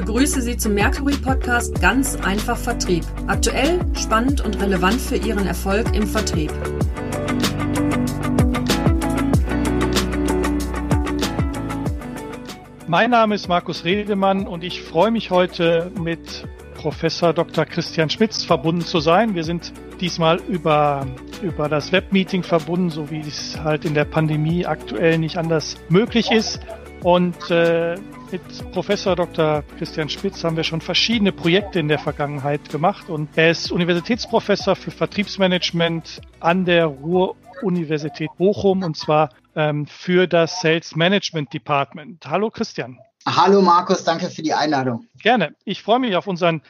begrüße Sie zum Mercury Podcast Ganz einfach Vertrieb. Aktuell, spannend und relevant für Ihren Erfolg im Vertrieb. Mein Name ist Markus Redemann und ich freue mich heute mit Professor Dr. Christian Schmitz verbunden zu sein. Wir sind diesmal über, über das Webmeeting verbunden, so wie es halt in der Pandemie aktuell nicht anders möglich ist. Und äh, mit Professor Dr. Christian Spitz haben wir schon verschiedene Projekte in der Vergangenheit gemacht und er ist Universitätsprofessor für Vertriebsmanagement an der Ruhr-Universität Bochum und zwar ähm, für das Sales Management Department. Hallo Christian. Hallo Markus, danke für die Einladung. Gerne. Ich freue mich auf unseren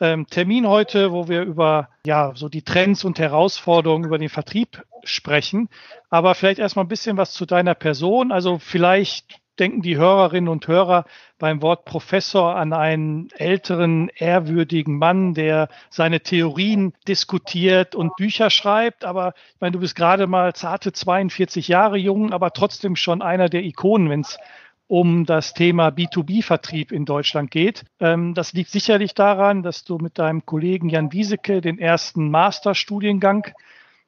ähm, Termin heute, wo wir über ja so die Trends und Herausforderungen über den Vertrieb sprechen. Aber vielleicht erstmal ein bisschen was zu deiner Person. Also vielleicht denken die Hörerinnen und Hörer beim Wort Professor an einen älteren, ehrwürdigen Mann, der seine Theorien diskutiert und Bücher schreibt. Aber ich meine, du bist gerade mal zarte 42 Jahre jung, aber trotzdem schon einer der Ikonen, wenn es um das Thema B2B-Vertrieb in Deutschland geht. Ähm, das liegt sicherlich daran, dass du mit deinem Kollegen Jan Wieseke den ersten Masterstudiengang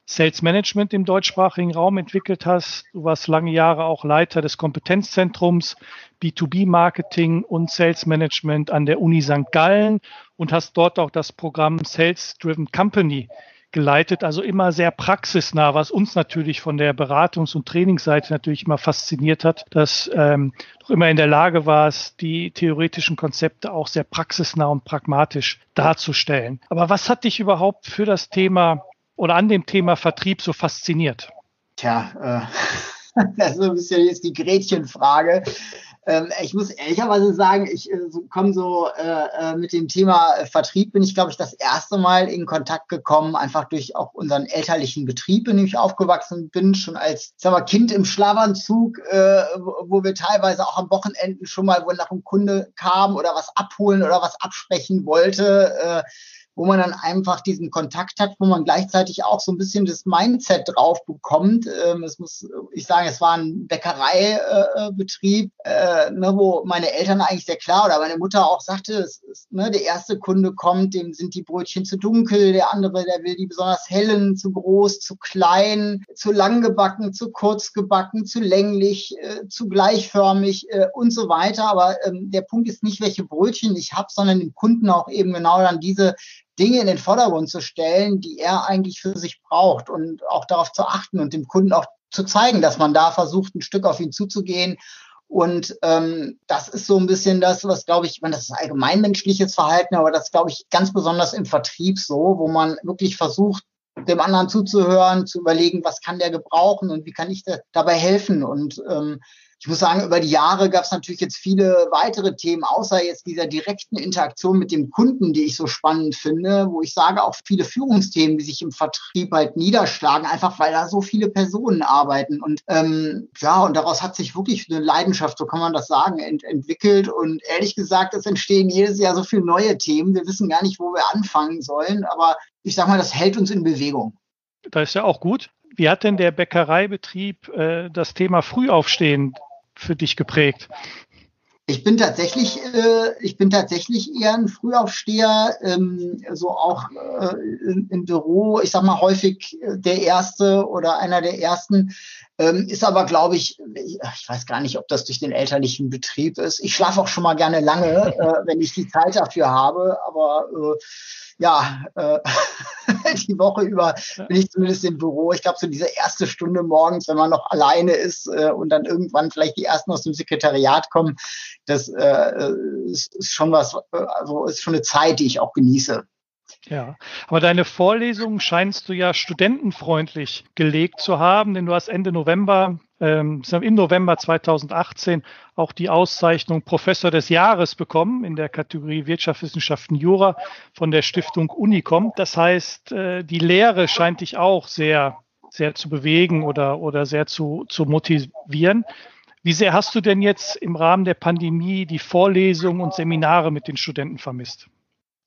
Sales Management im deutschsprachigen Raum entwickelt hast. Du warst lange Jahre auch Leiter des Kompetenzzentrums B2B Marketing und Sales Management an der Uni St. Gallen und hast dort auch das Programm Sales Driven Company geleitet, also immer sehr praxisnah, was uns natürlich von der Beratungs- und Trainingsseite natürlich immer fasziniert hat, dass ähm, du immer in der Lage warst, die theoretischen Konzepte auch sehr praxisnah und pragmatisch darzustellen. Aber was hat dich überhaupt für das Thema oder an dem Thema Vertrieb so fasziniert? Tja, äh, das ist ein bisschen jetzt die Gretchenfrage. Ähm, ich muss ehrlicherweise sagen, ich äh, komme so äh, äh mit dem Thema Vertrieb, bin ich, glaube ich, das erste Mal in Kontakt gekommen, einfach durch auch unseren elterlichen Betrieb, in dem ich aufgewachsen bin, schon als sag mal, Kind im Schlafanzug, äh, wo wir teilweise auch am Wochenenden schon mal, wo nach einem Kunde kam oder was abholen oder was absprechen wollte. Äh, wo man dann einfach diesen Kontakt hat, wo man gleichzeitig auch so ein bisschen das Mindset drauf bekommt. Ähm, es muss, ich sagen, es war ein Bäckereibetrieb, äh, ne, wo meine Eltern eigentlich sehr klar oder meine Mutter auch sagte, es ist, ne, der erste Kunde kommt, dem sind die Brötchen zu dunkel, der andere, der will die besonders hellen, zu groß, zu klein, zu lang gebacken, zu kurz gebacken, zu länglich, äh, zu gleichförmig äh, und so weiter. Aber ähm, der Punkt ist nicht, welche Brötchen ich habe, sondern dem Kunden auch eben genau dann diese Dinge in den Vordergrund zu stellen, die er eigentlich für sich braucht und auch darauf zu achten und dem Kunden auch zu zeigen, dass man da versucht, ein Stück auf ihn zuzugehen. Und ähm, das ist so ein bisschen das, was, glaube ich, man, das ist allgemeinmenschliches Verhalten, aber das glaube ich ganz besonders im Vertrieb so, wo man wirklich versucht, dem anderen zuzuhören, zu überlegen, was kann der gebrauchen und wie kann ich dabei helfen. Und ähm, ich muss sagen, über die Jahre gab es natürlich jetzt viele weitere Themen, außer jetzt dieser direkten Interaktion mit dem Kunden, die ich so spannend finde, wo ich sage, auch viele Führungsthemen, die sich im Vertrieb halt niederschlagen, einfach weil da so viele Personen arbeiten. Und ähm, ja, und daraus hat sich wirklich eine Leidenschaft, so kann man das sagen, ent entwickelt. Und ehrlich gesagt, es entstehen jedes Jahr so viele neue Themen. Wir wissen gar nicht, wo wir anfangen sollen, aber ich sage mal, das hält uns in Bewegung. Das ist ja auch gut. Wie hat denn der Bäckereibetrieb äh, das Thema Frühaufstehen für dich geprägt? Ich bin tatsächlich, äh, ich bin tatsächlich eher ein Frühaufsteher, ähm, so auch äh, im, im Büro. Ich sag mal häufig der erste oder einer der ersten. Ähm, ist aber, glaube ich, ich weiß gar nicht, ob das durch den elterlichen Betrieb ist. Ich schlafe auch schon mal gerne lange, äh, wenn ich die Zeit dafür habe. Aber äh, ja, äh, die Woche über bin ich zumindest im Büro. Ich glaube, so diese erste Stunde morgens, wenn man noch alleine ist äh, und dann irgendwann vielleicht die ersten aus dem Sekretariat kommen, das äh, ist, ist schon was, äh, also ist schon eine Zeit, die ich auch genieße. Ja, aber deine Vorlesung scheinst du ja studentenfreundlich gelegt zu haben, denn du hast Ende November, ähm, im November 2018 auch die Auszeichnung Professor des Jahres bekommen in der Kategorie Wirtschaftswissenschaften Jura von der Stiftung Unicom. Das heißt, äh, die Lehre scheint dich auch sehr, sehr zu bewegen oder, oder sehr zu, zu motivieren. Wie sehr hast du denn jetzt im Rahmen der Pandemie die Vorlesungen und Seminare mit den Studenten vermisst?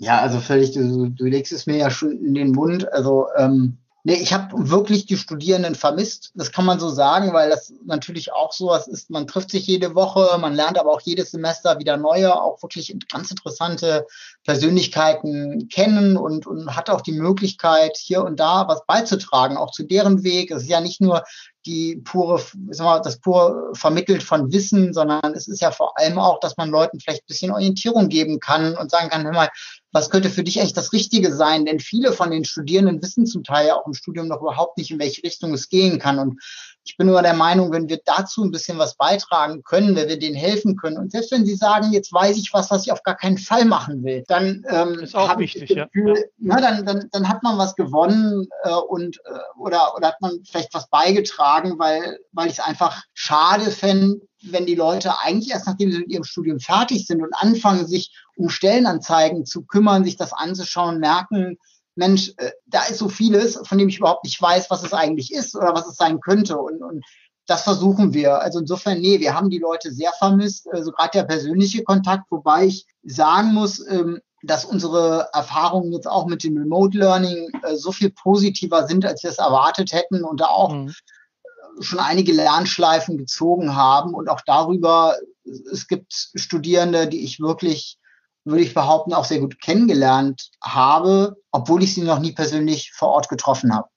Ja, also völlig, du, du legst es mir ja schon in den Mund. Also ähm, Nee, ich habe wirklich die Studierenden vermisst. Das kann man so sagen, weil das natürlich auch sowas ist. Man trifft sich jede Woche, man lernt aber auch jedes Semester wieder neue, auch wirklich ganz interessante Persönlichkeiten kennen und, und hat auch die Möglichkeit, hier und da was beizutragen, auch zu deren Weg. Es ist ja nicht nur die pure, wir, das pur vermittelt von Wissen, sondern es ist ja vor allem auch, dass man Leuten vielleicht ein bisschen Orientierung geben kann und sagen kann, hör mal, was könnte für dich eigentlich das Richtige sein? Denn viele von den Studierenden wissen zum Teil auch im Studium noch überhaupt nicht, in welche Richtung es gehen kann. Und ich bin nur der Meinung, wenn wir dazu ein bisschen was beitragen können, wenn wir denen helfen können und selbst wenn sie sagen, jetzt weiß ich was, was ich auf gar keinen Fall machen will, dann ähm, ist auch wichtig, Gefühl, ja. Na, dann, dann, dann hat man was gewonnen äh, und äh, oder oder hat man vielleicht was beigetragen, weil weil ich es einfach schade fände, wenn die Leute eigentlich erst nachdem sie mit ihrem Studium fertig sind und anfangen, sich um Stellenanzeigen zu kümmern, sich das anzuschauen, merken, Mensch, äh, da ist so vieles, von dem ich überhaupt nicht weiß, was es eigentlich ist oder was es sein könnte. Und, und das versuchen wir. Also insofern, nee, wir haben die Leute sehr vermisst, also gerade der persönliche Kontakt, wobei ich sagen muss, ähm, dass unsere Erfahrungen jetzt auch mit dem Remote Learning äh, so viel positiver sind, als wir es erwartet hätten und da auch mhm. schon einige Lernschleifen gezogen haben und auch darüber, es gibt Studierende, die ich wirklich würde ich behaupten, auch sehr gut kennengelernt habe, obwohl ich sie noch nie persönlich vor Ort getroffen habe.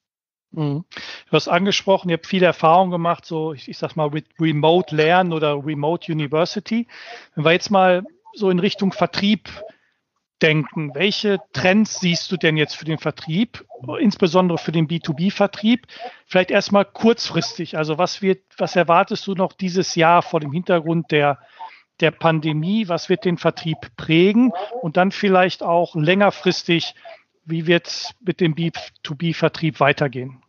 Mhm. Du hast angesprochen, ihr habt viele Erfahrungen gemacht, so ich, ich sag mal mit Remote Lernen oder Remote University. Wenn wir jetzt mal so in Richtung Vertrieb denken, welche Trends siehst du denn jetzt für den Vertrieb, insbesondere für den B2B-Vertrieb? Vielleicht erstmal kurzfristig. Also was wird, was erwartest du noch dieses Jahr vor dem Hintergrund der der Pandemie, was wird den Vertrieb prägen und dann vielleicht auch längerfristig, wie wird es mit dem B2B-Vertrieb weitergehen?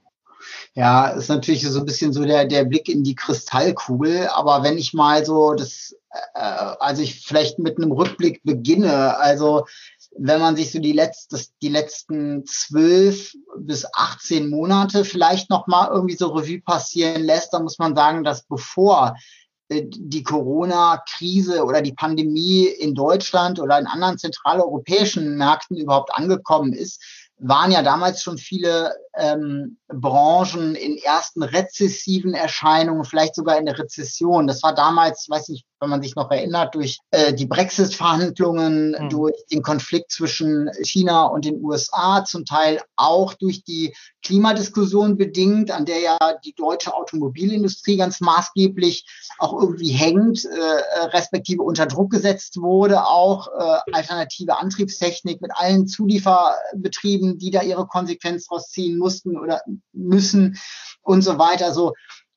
Ja, ist natürlich so ein bisschen so der, der Blick in die Kristallkugel. Aber wenn ich mal so das, äh, also ich vielleicht mit einem Rückblick beginne, also wenn man sich so die, letzte, die letzten zwölf bis 18 Monate vielleicht nochmal irgendwie so Revue passieren lässt, dann muss man sagen, dass bevor die Corona-Krise oder die Pandemie in Deutschland oder in anderen zentraleuropäischen Märkten überhaupt angekommen ist, waren ja damals schon viele ähm, Branchen in ersten rezessiven Erscheinungen, vielleicht sogar in der Rezession. Das war damals, weiß nicht, wenn man sich noch erinnert, durch äh, die Brexit-Verhandlungen, mhm. durch den Konflikt zwischen China und den USA, zum Teil auch durch die Klimadiskussion bedingt, an der ja die deutsche Automobilindustrie ganz maßgeblich auch irgendwie hängt, äh, respektive unter Druck gesetzt wurde, auch äh, alternative Antriebstechnik mit allen Zulieferbetrieben, die da ihre Konsequenz draus ziehen mussten oder müssen und so weiter. So,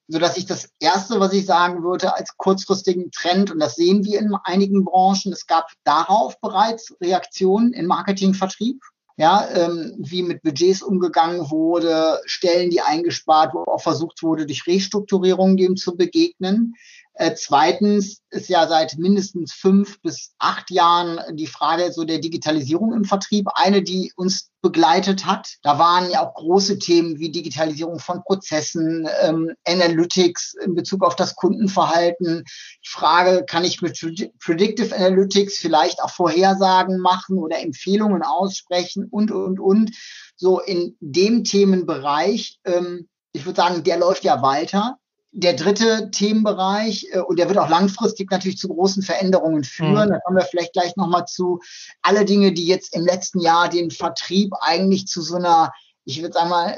so dass ich das erste, was ich sagen würde, als kurzfristigen Trend, und das sehen wir in einigen Branchen, es gab darauf bereits Reaktionen in Marketing, Vertrieb. Ja, ähm, wie mit Budgets umgegangen wurde, Stellen, die eingespart, wo auch versucht wurde, durch Restrukturierung dem zu begegnen. Äh, zweitens ist ja seit mindestens fünf bis acht Jahren die Frage so der Digitalisierung im Vertrieb eine, die uns begleitet hat. Da waren ja auch große Themen wie Digitalisierung von Prozessen, ähm, Analytics in Bezug auf das Kundenverhalten. Die Frage, kann ich mit Predictive Analytics vielleicht auch Vorhersagen machen oder Empfehlungen aussprechen und, und, und. So in dem Themenbereich, ähm, ich würde sagen, der läuft ja weiter der dritte Themenbereich, äh, und der wird auch langfristig natürlich zu großen Veränderungen führen, mhm. da kommen wir vielleicht gleich nochmal zu, alle Dinge, die jetzt im letzten Jahr den Vertrieb eigentlich zu so einer, ich würde sagen mal, äh,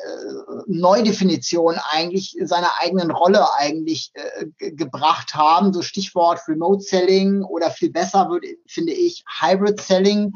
Neudefinition eigentlich seiner eigenen Rolle eigentlich äh, gebracht haben, so Stichwort Remote Selling oder viel besser würde, finde ich, Hybrid Selling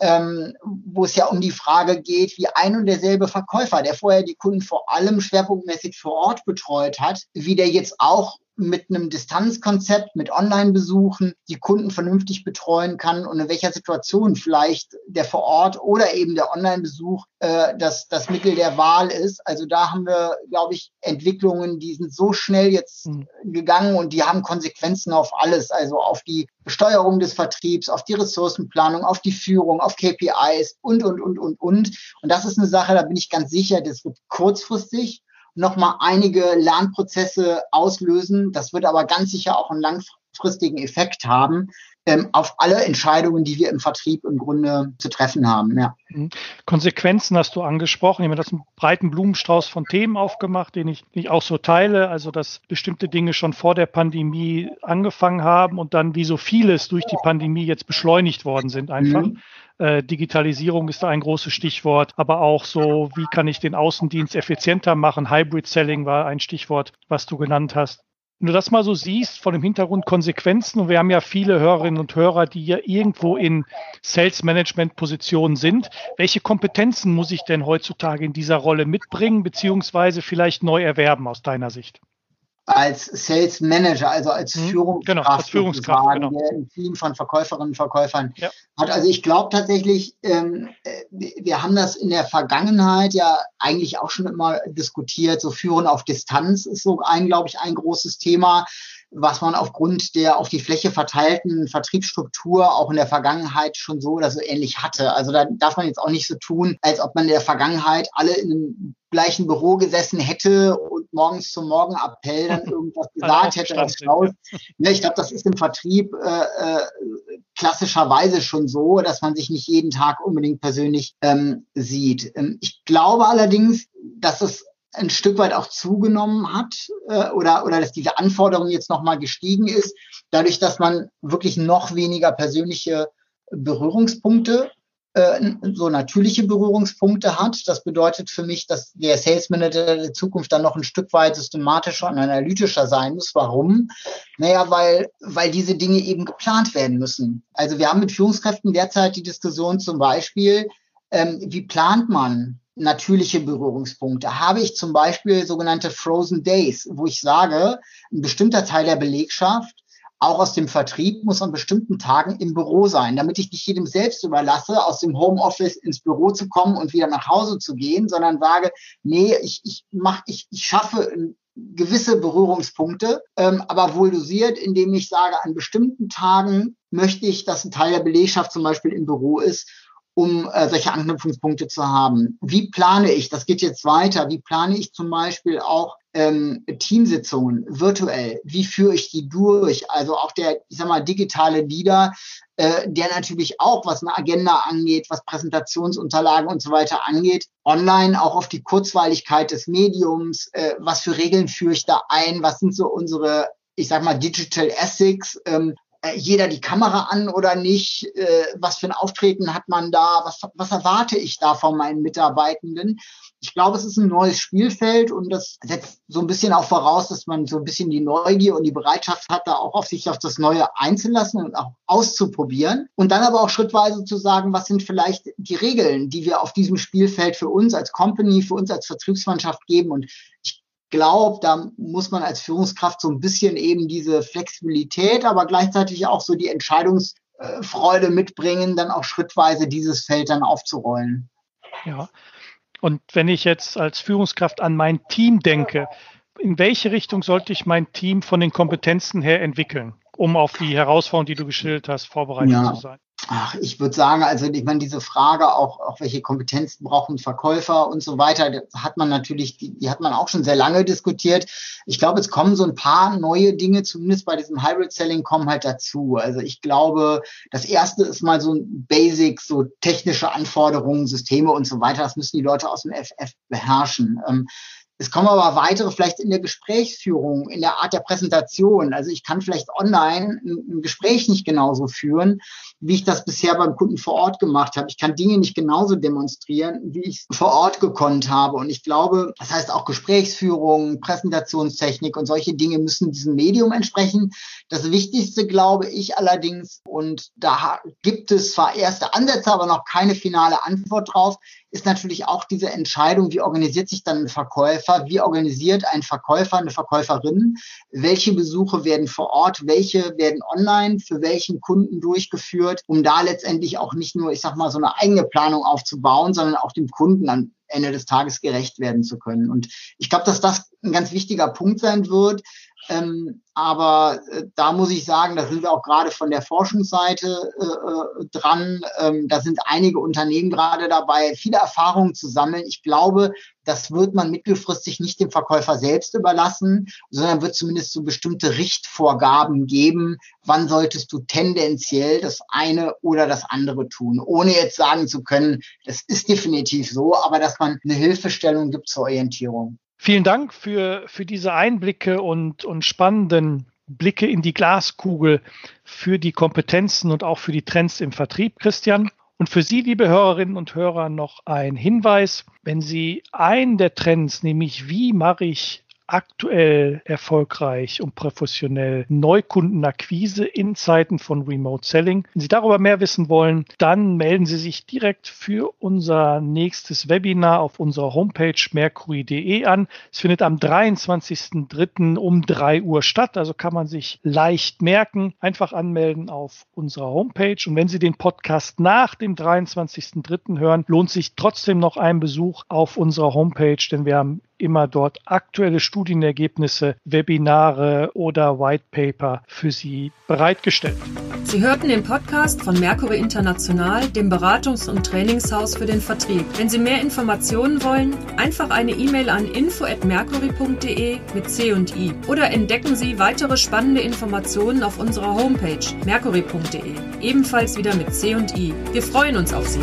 ähm, wo es ja um die Frage geht, wie ein und derselbe Verkäufer, der vorher die Kunden vor allem schwerpunktmäßig vor Ort betreut hat, wie der jetzt auch mit einem Distanzkonzept, mit Online-Besuchen die Kunden vernünftig betreuen kann und in welcher Situation vielleicht der vor Ort oder eben der Online-Besuch äh, das, das Mittel der Wahl ist. Also da haben wir, glaube ich, Entwicklungen, die sind so schnell jetzt mhm. gegangen und die haben Konsequenzen auf alles, also auf die Steuerung des Vertriebs, auf die Ressourcenplanung, auf die Führung, auf KPIs und, und, und, und, und. Und das ist eine Sache, da bin ich ganz sicher, das wird kurzfristig nochmal einige Lernprozesse auslösen. Das wird aber ganz sicher auch einen langfristigen Effekt haben. Ähm, auf alle Entscheidungen, die wir im Vertrieb im Grunde zu treffen haben. Ja. Mhm. Konsequenzen hast du angesprochen. Ich habe das einen breiten Blumenstrauß von Themen aufgemacht, den ich, den ich auch so teile. Also, dass bestimmte Dinge schon vor der Pandemie angefangen haben und dann wie so vieles durch die Pandemie jetzt beschleunigt worden sind einfach. Mhm. Äh, Digitalisierung ist da ein großes Stichwort, aber auch so, wie kann ich den Außendienst effizienter machen? Hybrid Selling war ein Stichwort, was du genannt hast. Wenn du das mal so siehst, von dem Hintergrund Konsequenzen, und wir haben ja viele Hörerinnen und Hörer, die ja irgendwo in Sales Management Positionen sind, welche Kompetenzen muss ich denn heutzutage in dieser Rolle mitbringen, beziehungsweise vielleicht neu erwerben aus deiner Sicht? Als Sales Manager, also als mhm, Führungskraft, genau, als Führungskraft genau. der ein Team von Verkäuferinnen und Verkäufern ja. hat. Also ich glaube tatsächlich, ähm, äh, wir haben das in der Vergangenheit ja eigentlich auch schon immer diskutiert. So Führen auf Distanz ist so ein, glaube ich, ein großes Thema was man aufgrund der auf die Fläche verteilten Vertriebsstruktur auch in der Vergangenheit schon so oder so ähnlich hatte. Also da darf man jetzt auch nicht so tun, als ob man in der Vergangenheit alle in einem gleichen Büro gesessen hätte und morgens zum Morgenappell dann irgendwas gesagt hätte. Was raus. Ja, ich glaube, das ist im Vertrieb äh, äh, klassischerweise schon so, dass man sich nicht jeden Tag unbedingt persönlich ähm, sieht. Ähm, ich glaube allerdings, dass es ein Stück weit auch zugenommen hat äh, oder, oder dass diese Anforderung jetzt nochmal gestiegen ist, dadurch, dass man wirklich noch weniger persönliche Berührungspunkte, äh, so natürliche Berührungspunkte hat. Das bedeutet für mich, dass der Sales Manager der Zukunft dann noch ein Stück weit systematischer und analytischer sein muss. Warum? Naja, weil, weil diese Dinge eben geplant werden müssen. Also wir haben mit Führungskräften derzeit die Diskussion zum Beispiel, ähm, wie plant man natürliche Berührungspunkte. Habe ich zum Beispiel sogenannte Frozen Days, wo ich sage, ein bestimmter Teil der Belegschaft, auch aus dem Vertrieb, muss an bestimmten Tagen im Büro sein, damit ich nicht jedem selbst überlasse, aus dem Homeoffice ins Büro zu kommen und wieder nach Hause zu gehen, sondern sage, nee, ich, ich, mach, ich, ich schaffe gewisse Berührungspunkte, ähm, aber wohl dosiert, indem ich sage, an bestimmten Tagen möchte ich, dass ein Teil der Belegschaft zum Beispiel im Büro ist um äh, solche Anknüpfungspunkte zu haben. Wie plane ich, das geht jetzt weiter, wie plane ich zum Beispiel auch ähm, Teamsitzungen virtuell? Wie führe ich die durch? Also auch der, ich sag mal, digitale Leader, äh, der natürlich auch, was eine Agenda angeht, was Präsentationsunterlagen und so weiter angeht, online auch auf die Kurzweiligkeit des Mediums, äh, was für Regeln führe ich da ein, was sind so unsere ich sag mal, Digital Ethics, ähm, äh, jeder die Kamera an oder nicht? Äh, was für ein Auftreten hat man da? Was, was erwarte ich da von meinen Mitarbeitenden? Ich glaube, es ist ein neues Spielfeld und das setzt so ein bisschen auch voraus, dass man so ein bisschen die Neugier und die Bereitschaft hat, da auch auf sich auf das Neue einzulassen und auch auszuprobieren. Und dann aber auch schrittweise zu sagen, was sind vielleicht die Regeln, die wir auf diesem Spielfeld für uns als Company, für uns als Vertriebsmannschaft geben. Und ich glaube, da muss man als Führungskraft so ein bisschen eben diese Flexibilität, aber gleichzeitig auch so die Entscheidungsfreude mitbringen, dann auch schrittweise dieses Feld dann aufzurollen. Ja. Und wenn ich jetzt als Führungskraft an mein Team denke, in welche Richtung sollte ich mein Team von den Kompetenzen her entwickeln, um auf die Herausforderungen, die du geschildert hast, vorbereitet ja. zu sein? Ach, ich würde sagen, also ich meine, diese Frage auch, auch welche Kompetenzen brauchen Verkäufer und so weiter, hat man natürlich, die, die hat man auch schon sehr lange diskutiert. Ich glaube, es kommen so ein paar neue Dinge, zumindest bei diesem Hybrid Selling, kommen halt dazu. Also ich glaube, das erste ist mal so ein Basic, so technische Anforderungen, Systeme und so weiter. Das müssen die Leute aus dem FF beherrschen. Ähm, es kommen aber weitere vielleicht in der Gesprächsführung, in der Art der Präsentation. Also ich kann vielleicht online ein, Gespräch nicht genauso führen, wie ich das bisher beim Kunden vor Ort gemacht habe. Ich kann Dinge nicht genauso demonstrieren, wie ich vor Ort gekonnt habe. Und ich glaube, das heißt auch Gesprächsführung, Präsentationstechnik und solche Dinge müssen diesem Medium entsprechen. Das Wichtigste, glaube ich allerdings, und da gibt es zwar erste Ansätze, aber noch keine finale Antwort drauf, ist natürlich auch diese Entscheidung, wie organisiert sich dann ein Verkäufer, wie organisiert ein Verkäufer, eine Verkäuferin, welche Besuche werden vor Ort, welche werden online, für welchen Kunden durchgeführt, um da letztendlich auch nicht nur, ich sag mal, so eine eigene Planung aufzubauen, sondern auch dem Kunden am Ende des Tages gerecht werden zu können. Und ich glaube, dass das ein ganz wichtiger Punkt sein wird, Ähm, aber äh, da muss ich sagen, da sind wir auch gerade von der Forschungsseite äh, äh, dran. Ähm, da sind einige Unternehmen gerade dabei, viele Erfahrungen zu sammeln. Ich glaube, das wird man mittelfristig nicht dem Verkäufer selbst überlassen, sondern wird zumindest so bestimmte Richtvorgaben geben, wann solltest du tendenziell das eine oder das andere tun, ohne jetzt sagen zu können, das ist definitiv so, aber dass man eine Hilfestellung gibt zur Orientierung. Vielen Dank für, für diese Einblicke und, und spannenden Blicke in die Glaskugel für die Kompetenzen und auch für die Trends im Vertrieb, Christian. Und für Sie, liebe Hörerinnen und Hörer, noch ein Hinweis. Wenn Sie einen der Trends, nämlich wie mache ich aktuell erfolgreich und professionell Neukundenakquise in Zeiten von Remote Selling. Wenn Sie darüber mehr wissen wollen, dann melden Sie sich direkt für unser nächstes Webinar auf unserer Homepage mercury.de an. Es findet am 23.03. um 3 Uhr statt, also kann man sich leicht merken. Einfach anmelden auf unserer Homepage. Und wenn Sie den Podcast nach dem 23.03. hören, lohnt sich trotzdem noch ein Besuch auf unserer Homepage, denn wir haben immer dort aktuelle Studienergebnisse, Webinare oder White Paper für Sie bereitgestellt. Sie hörten den Podcast von Mercury International, dem Beratungs- und Trainingshaus für den Vertrieb. Wenn Sie mehr Informationen wollen, einfach eine E-Mail an info@mercury.de mit C und I oder entdecken Sie weitere spannende Informationen auf unserer Homepage mercury.de, ebenfalls wieder mit C und I. Wir freuen uns auf Sie.